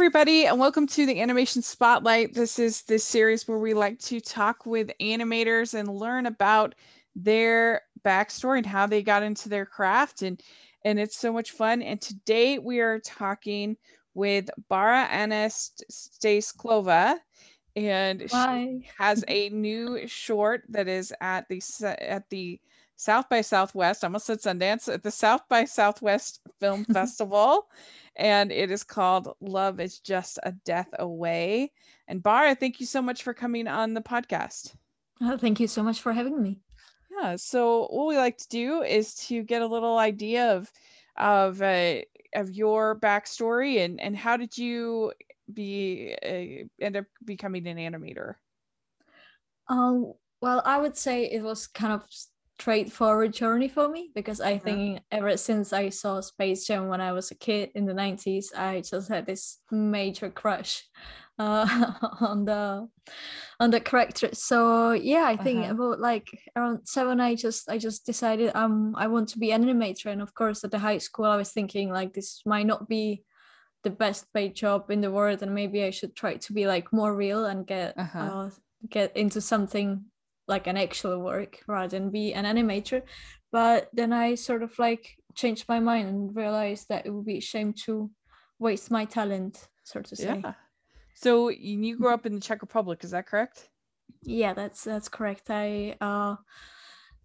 everybody, and welcome to the Animation Spotlight. This is this series where we like to talk with animators and learn about their backstory and how they got into their craft, and and it's so much fun. And today we are talking with Bara Anastasklova, and Hi. she has a new short that is at the at the South by Southwest. I almost said Sundance at the South by Southwest Film Festival and it is called Love is Just a Death Away. And Bara, thank you so much for coming on the podcast. Oh, thank you so much for having me. Yeah, so what we like to do is to get a little idea of of uh, of your backstory and and how did you be uh, end up becoming an animator? Um, well, I would say it was kind of straightforward journey for me because I Uh-huh. think ever since I saw Space Jam when I was a kid in the 90s, I just had this major crush uh, on the on the character. So yeah, I think Uh-huh. about like around seven, I just I just decided um I want to be an animator, and of course at the high school I was thinking like this might not be the best paid job in the world, and maybe I should try to be like more real and get Uh-huh. uh, get into something like an actual work rather than be an animator but then i sort of like changed my mind and realized that it would be a shame to waste my talent so to say Yeah. So you grew up in the Czech Republic, is that correct? yeah that's that's correct i uh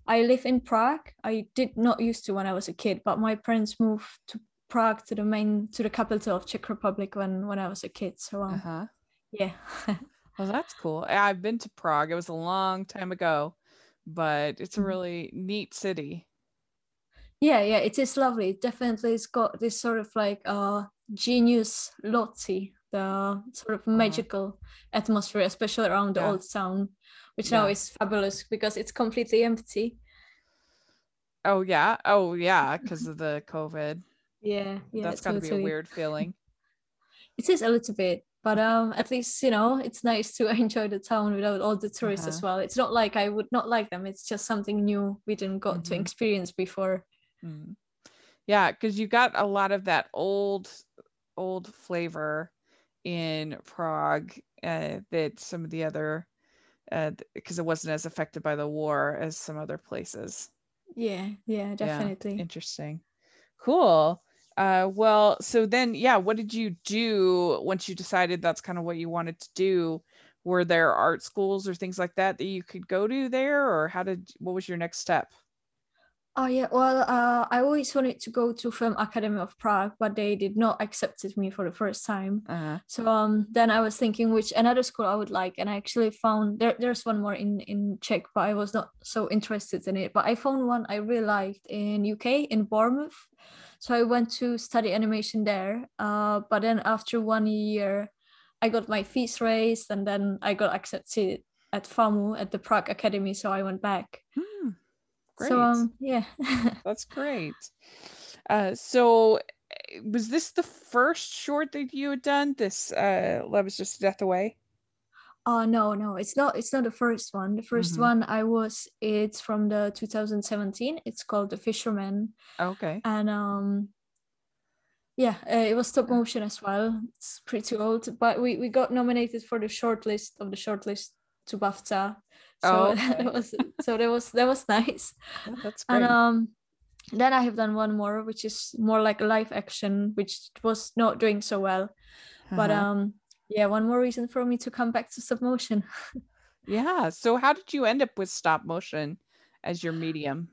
i live in prague i did not used to when i was a kid but my parents moved to prague to the main to the capital of czech republic when when i was a kid so um, Uh-huh. yeah Well, that's cool. I've been to Prague. It was a long time ago, but it's a Mhm. really neat city. yeah yeah it is lovely it definitely it's got this sort of like uh genius loci the sort of magical atmosphere especially around the Yeah. old town which now is fabulous because it's completely empty Oh yeah. Oh yeah, because of the COVID. Yeah yeah That's got to be a weird feeling. it is a little bit but um at least you know it's nice to enjoy the town without all the tourists as Uh-huh. well it's not like i would not like them it's just something new we didn't got to Mhm. experience before Mm. Yeah, because you got a lot of that old, old flavor in Prague uh, that some of the other, because it wasn't as affected by the war as some other places. yeah yeah definitely Interesting. Cool. Uh, well, so then, yeah, what did you do once you decided that's kind of what you wanted to do? Were there art schools or things like that that you could go to there, or how did what was your next step? Oh yeah, well, uh, I always wanted to go to Film Academy of Prague, but they did not accept me for the first time. Uh, So um, then I was thinking which another school I would like, and I actually found there. There's one more in in Czech, but I was not so interested in it. But I found one I really liked in UK in Bournemouth, so I went to study animation there. Uh, but then after one year, I got my fees raised, and then I got accepted at FAMU at the Prague Academy, so I went back. hmm, great. So um, yeah. That's great. Uh, so eh, was this the first short that you had done? This uh, Love is Just a Death Away? Oh no, no, it's not. It's not the first one. The 1st Mhm. one I was. It's from the 2017. It's called The Fisherman, Okay. and um, yeah, uh, it was stop motion as well. It's pretty old, but we we got nominated for the shortlist of the shortlist to BAFTA. So Oh, okay. that was so that was that was nice. Yeah, that's great. And um, then I have done one more, which is more like a live action, which was not doing so well. But Uh-huh. um, yeah, one more reason for me to come back to stop motion. yeah. So how did you end up with stop motion as your medium?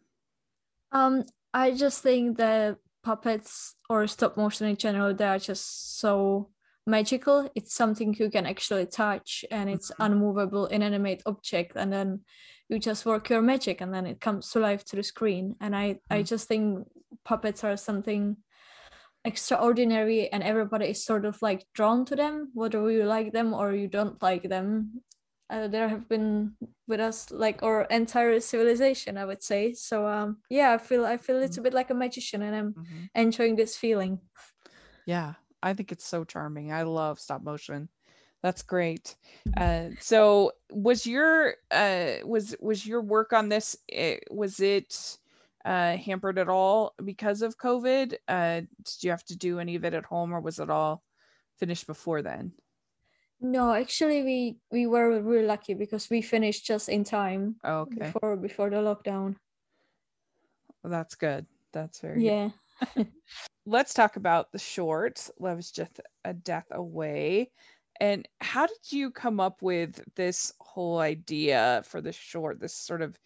Um, I just think the puppets or stop motion in general, they are just so magical. It's something you can actually touch and it's Mhm. unmovable, inanimate object, and then you just work your magic and then it comes to life to the screen. And I, I Mm. just think puppets are something extraordinary and everybody is sort of like drawn to them, whether you like them or you don't like them. Uh, there have been with us like our entire civilization i would say so um yeah i feel i feel it's a bit like a magician and i'm Mhm. enjoying this feeling Yeah, I think it's so charming. I love stop motion. That's great. Uh, so was your uh, was was your work on this eh, was it uh, hampered at all because of COVID? Uh, did you have to do any of it at home, or was it all finished before then? No, actually, we we were really lucky because we finished just in time okay. before before the lockdown. Well, that's good. That's very good. Yeah. Let's talk about the short, Love is Just a Death Away. And how did you come up with this whole idea for the short, this sort of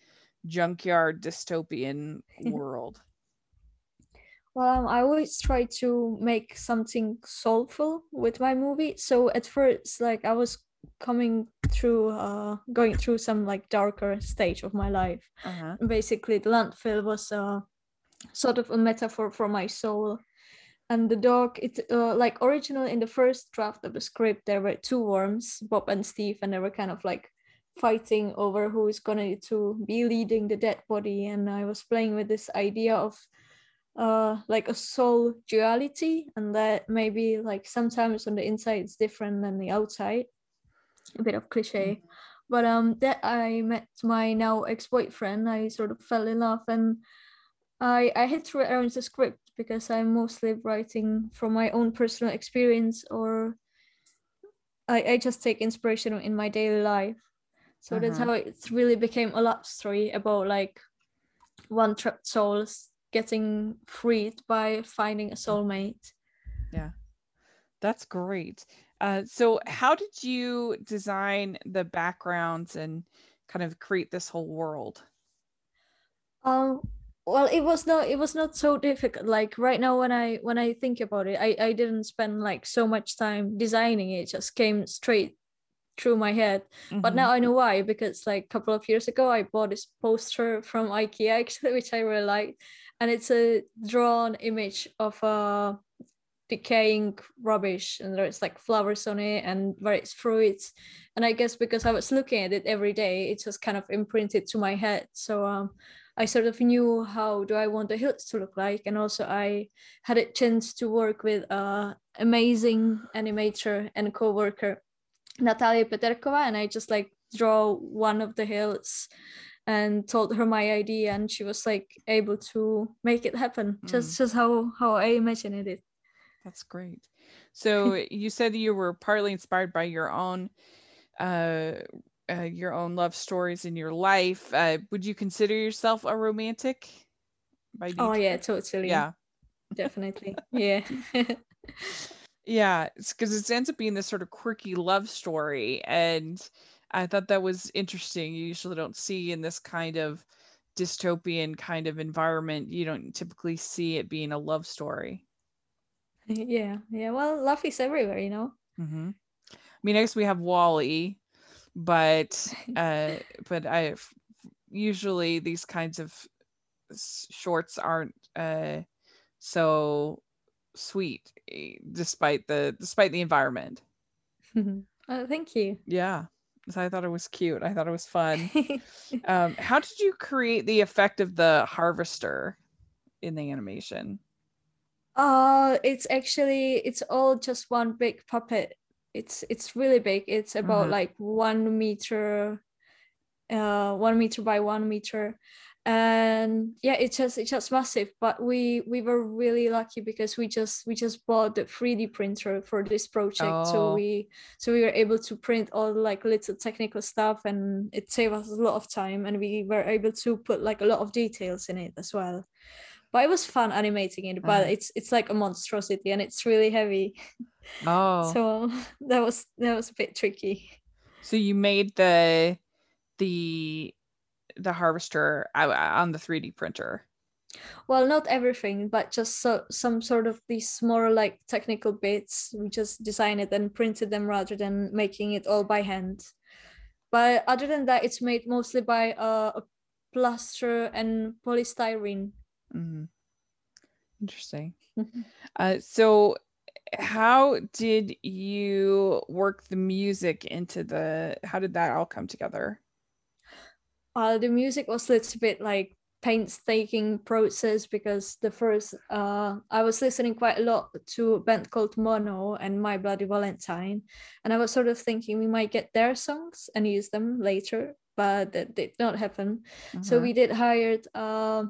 junkyard dystopian world? Well, um, I always try to make something soulful with my movie. So at first, like I was coming through, uh, going through some like darker stage of my life. Uh-huh. Basically, the landfill was uh, sort of a metaphor for my soul. And the dog, it uh, like original in the first draft of the script, there were two worms, Bob and Steve, and they were kind of like fighting over who is going to be leading the dead body. And I was playing with this idea of uh like a soul duality and that maybe like sometimes on the inside it's different than the outside. A bit of cliche. But um that i met my now ex-boyfriend i sort of fell in love and i i had to arrange the script because i'm mostly writing from my own personal experience or i, I just take inspiration in my daily life so that's Uh-huh. how it really became a love story about like one trapped souls getting freed by finding a soulmate Yeah, That's great. Uh, so, how did you design the backgrounds and kind of create this whole world? um well it was not it was not so difficult like right now when i when i think about it i i didn't spend like so much time designing it, it just came straight through my head. But Mhm. now i know why because like a couple of years ago i bought this poster from ikea actually which i really like. And it's a drawn image of a decaying rubbish and there's like flowers on it and various fruits. And i guess because i was looking at it every day it just kind of imprinted to my head. So um i sort of knew how do i want the hills to look like. And also i had a chance to work with a amazing animator and co-worker natalia peterkova and i just like draw one of the hills and told her my idea and she was like able to make it happen. Just just how how i imagined it. That's great. So, you said you were partly inspired by your own uh, uh, your own love stories in your life. Uh, would you consider yourself a romantic? By oh yeah totally. Yeah, definitely. Yeah yeah. It's because it ends up being this sort of quirky love story, and I thought that was interesting. You usually don't see in this kind of dystopian kind of environment. You don't typically see it being a love story. yeah yeah well love is everywhere you know hmm I mean, I guess we have WALL-E, but uh, but I usually these kinds of shorts aren't uh so sweet, eh, despite the despite the environment. oh, thank you Yeah, so I thought it was cute. I thought it was fun. um, how did you create the effect of the harvester in the animation? uh it's actually it's all just one big puppet it's it's really big it's about Mhm. like one meter uh one meter by one meter and yeah it's just it's just massive but we we were really lucky because we just we just bought the 3d printer for this project. Oh. so we so we were able to print all like little technical stuff and it saved us a lot of time and we were able to put like a lot of details in it as well. But it was fun animating it but Uh-huh. it's it's like a monstrosity and it's really heavy. Oh, so that was that was a bit tricky. So you made the the the harvester on the 3D printer. well not everything but just so, some sort of these more like technical bits we just designed it and printed them rather than making it all by hand but other than that it's made mostly by uh, a plaster and polystyrene hmm Interesting. Uh, so, how did you work the music into the? How did that all come together? Uh, the music was a little bit like painstaking process because the first uh, I was listening quite a lot to a band called Mono and My Bloody Valentine, and I was sort of thinking we might get their songs and use them later, but that did not happen. So we did hired uh,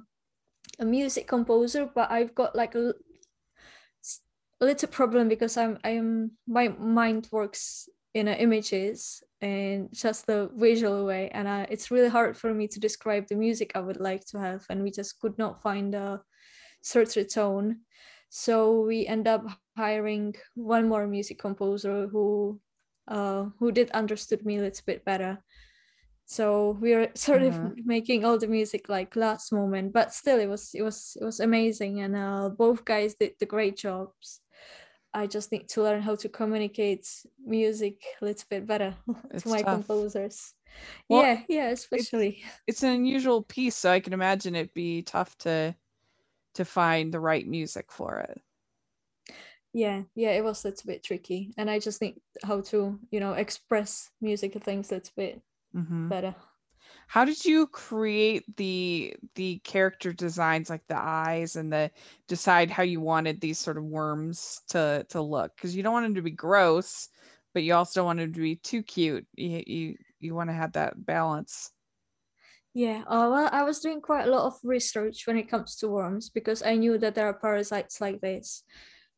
a music composer, but I've got like a little problem because I'm I'm my mind works in images and just the visual way. And uh, it's really hard for me to describe the music I would like to have and we just could not find a certain tone. So we end up hiring one more music composer who uh, who did understood me a little bit better. So we are sort mm-hmm. of making all the music like last moment but still it was it was it was amazing. And uh, both guys did the great jobs i just need to learn how to communicate music a little bit better to my tough. composers well, yeah yeah especially it's, it's an unusual piece so i can imagine it'd be tough to to find the right music for it yeah yeah it was a little bit tricky and i just need how to you know express music things that's a bit mm-hmm. better how did you create the the character designs like the eyes and the decide how you wanted these sort of worms to to look? Because you don't want them to be gross but you also don't want them to be too cute. You you, you want to have that balance. Yeah, uh, well, I was doing quite a lot of research when it comes to worms because I knew that there are parasites like this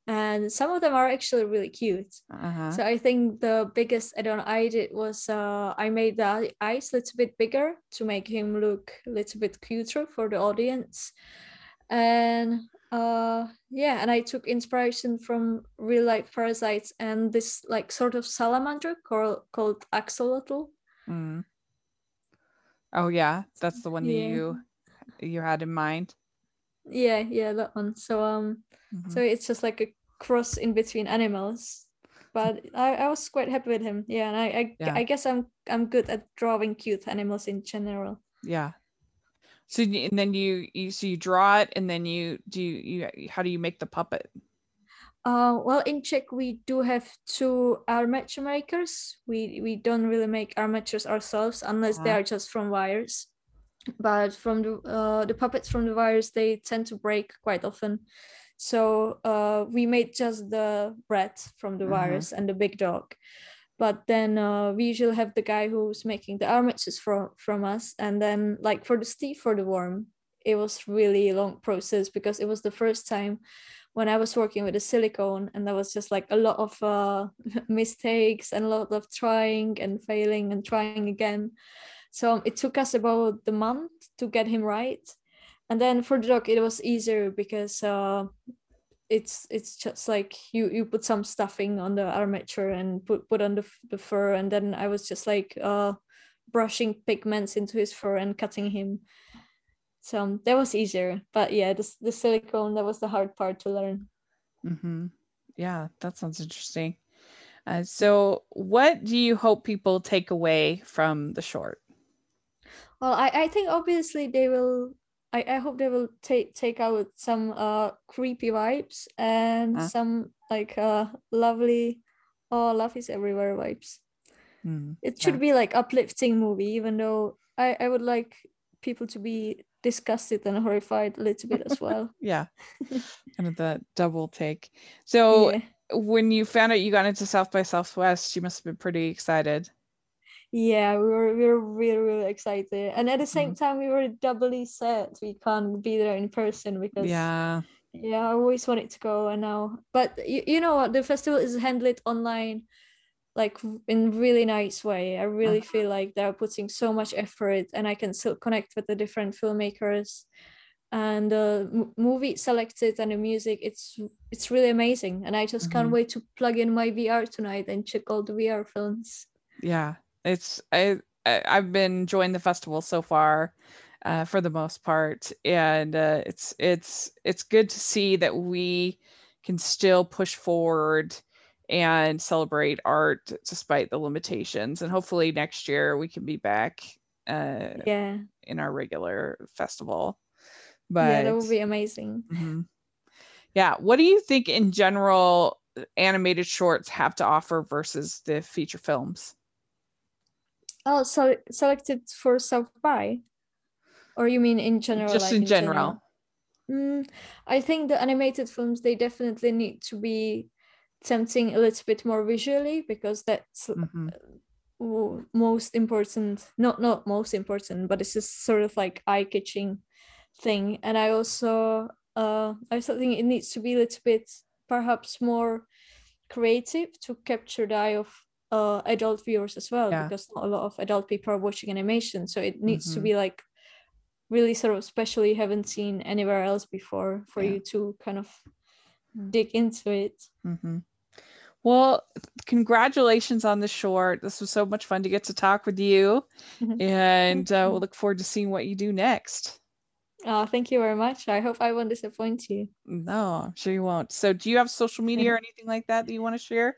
and some of them are actually really cute. Uh-huh. So I think the biggest add-on I did was uh, I made the eyes a little bit bigger to make him look a little bit cuter for the audience, and uh, yeah, and I took inspiration from real life parasites and this like sort of salamander called called axolotl. Mm. Oh yeah, that's the one yeah. that you you had in mind. Yeah, yeah, that one. So um, mm-hmm. so it's just like a cross in between animals but I, I was quite happy with him yeah and I I, yeah. I guess I'm I'm good at drawing cute animals in general yeah so and then you you so you draw it and then you do you, you how do you make the puppet uh, well, in Czech, we do have two armature makers. We we don't really make armatures ourselves unless uh-huh. they are just from wires. But from the uh, the puppets from the wires, they tend to break quite often. So uh, we made just the rat from the mm-hmm. virus and the big dog. But then uh, we usually have the guy who's making the armatures from, from us. And then like for the Steve for the worm, it was really long process because it was the first time when I was working with a silicone and there was just like a lot of uh, mistakes and a lot of trying and failing and trying again. So it took us about the month to get him right and then for the dog it was easier because uh, it's it's just like you you put some stuffing on the armature and put put on the, the fur. And then i was just like uh brushing pigments into his fur and cutting him. So that was easier. But yeah the, the silicone that was the hard part to learn. Mm-hmm. yeah that sounds interesting. Uh, so what do you hope people take away from the short? Well I, I think obviously they will I, I hope they will take take out some uh creepy vibes and huh? some like uh lovely oh love is everywhere vibes. Mm, it should yeah. be like uplifting movie, even though I, I would like people to be disgusted and horrified a little bit as well. yeah. kind of the double take. So yeah. when you found out you got into South by Southwest, you must have been pretty excited yeah we were we were really really excited. And at the same mm-hmm. time we were doubly sad we can't be there in person because yeah. Yeah i always wanted to go and now but you, you know what? The festival is handled online like in really nice way. I really uh-huh. feel like they're putting so much effort and i can still connect with the different filmmakers. And the m- movie selected and the music it's it's really amazing. And i just mm-hmm. can't wait to plug in my vr tonight and check all the vr films. Yeah it's I, I have been enjoying the festival so far, uh, for the most part, and uh, it's it's it's good to see that we can still push forward and celebrate art despite the limitations. And hopefully next year we can be back. Uh, yeah. In our regular festival. But yeah, that would be amazing. Mm-hmm. Yeah. What do you think in general animated shorts have to offer versus the feature films? Oh, so selected for South by, or you mean in general? Just like in, in, general. general? Mm, I think the animated films they definitely need to be tempting a little bit more visually because that's mm-hmm. most important. Not not most important, but it's just sort of like eye catching thing. And I also uh I also think it needs to be a little bit perhaps more creative to capture the eye of uh, adult viewers as well Yeah. because not a lot of adult people are watching animation so it needs to Mhm. be like really sort of special you haven't seen anywhere else before for Yeah. you to kind of dig into it hmm Well, congratulations on the short. This was so much fun to get to talk with you, Mhm. and uh, we'll look forward to seeing what you do next. uh, thank you very much i hope i won't disappoint you No, I'm sure you won't. So, do you have social media or anything like that that you want to share?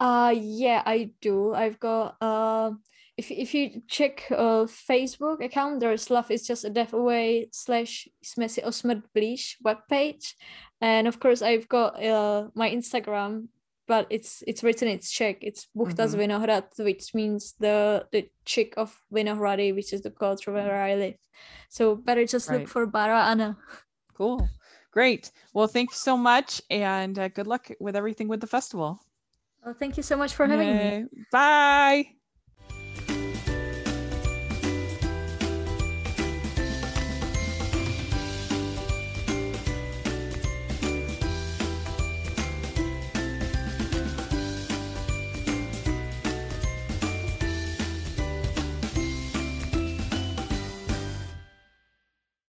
Uh yeah, I do. I've got uh if if you check uh Facebook account, there's love is just a death away slash Smesi Osmed Bleach webpage. And of course I've got uh my Instagram, but it's it's written it's Czech. It's Buchtas Mhm. Vinohrad, which means the the chick of Vinohrady, which is the culture where I live. So better just Right. look for Bara Anna. Cool. Great. Well, thank you so much, and uh, good luck with everything with the festival. Well, thank you so much for having me. Bye.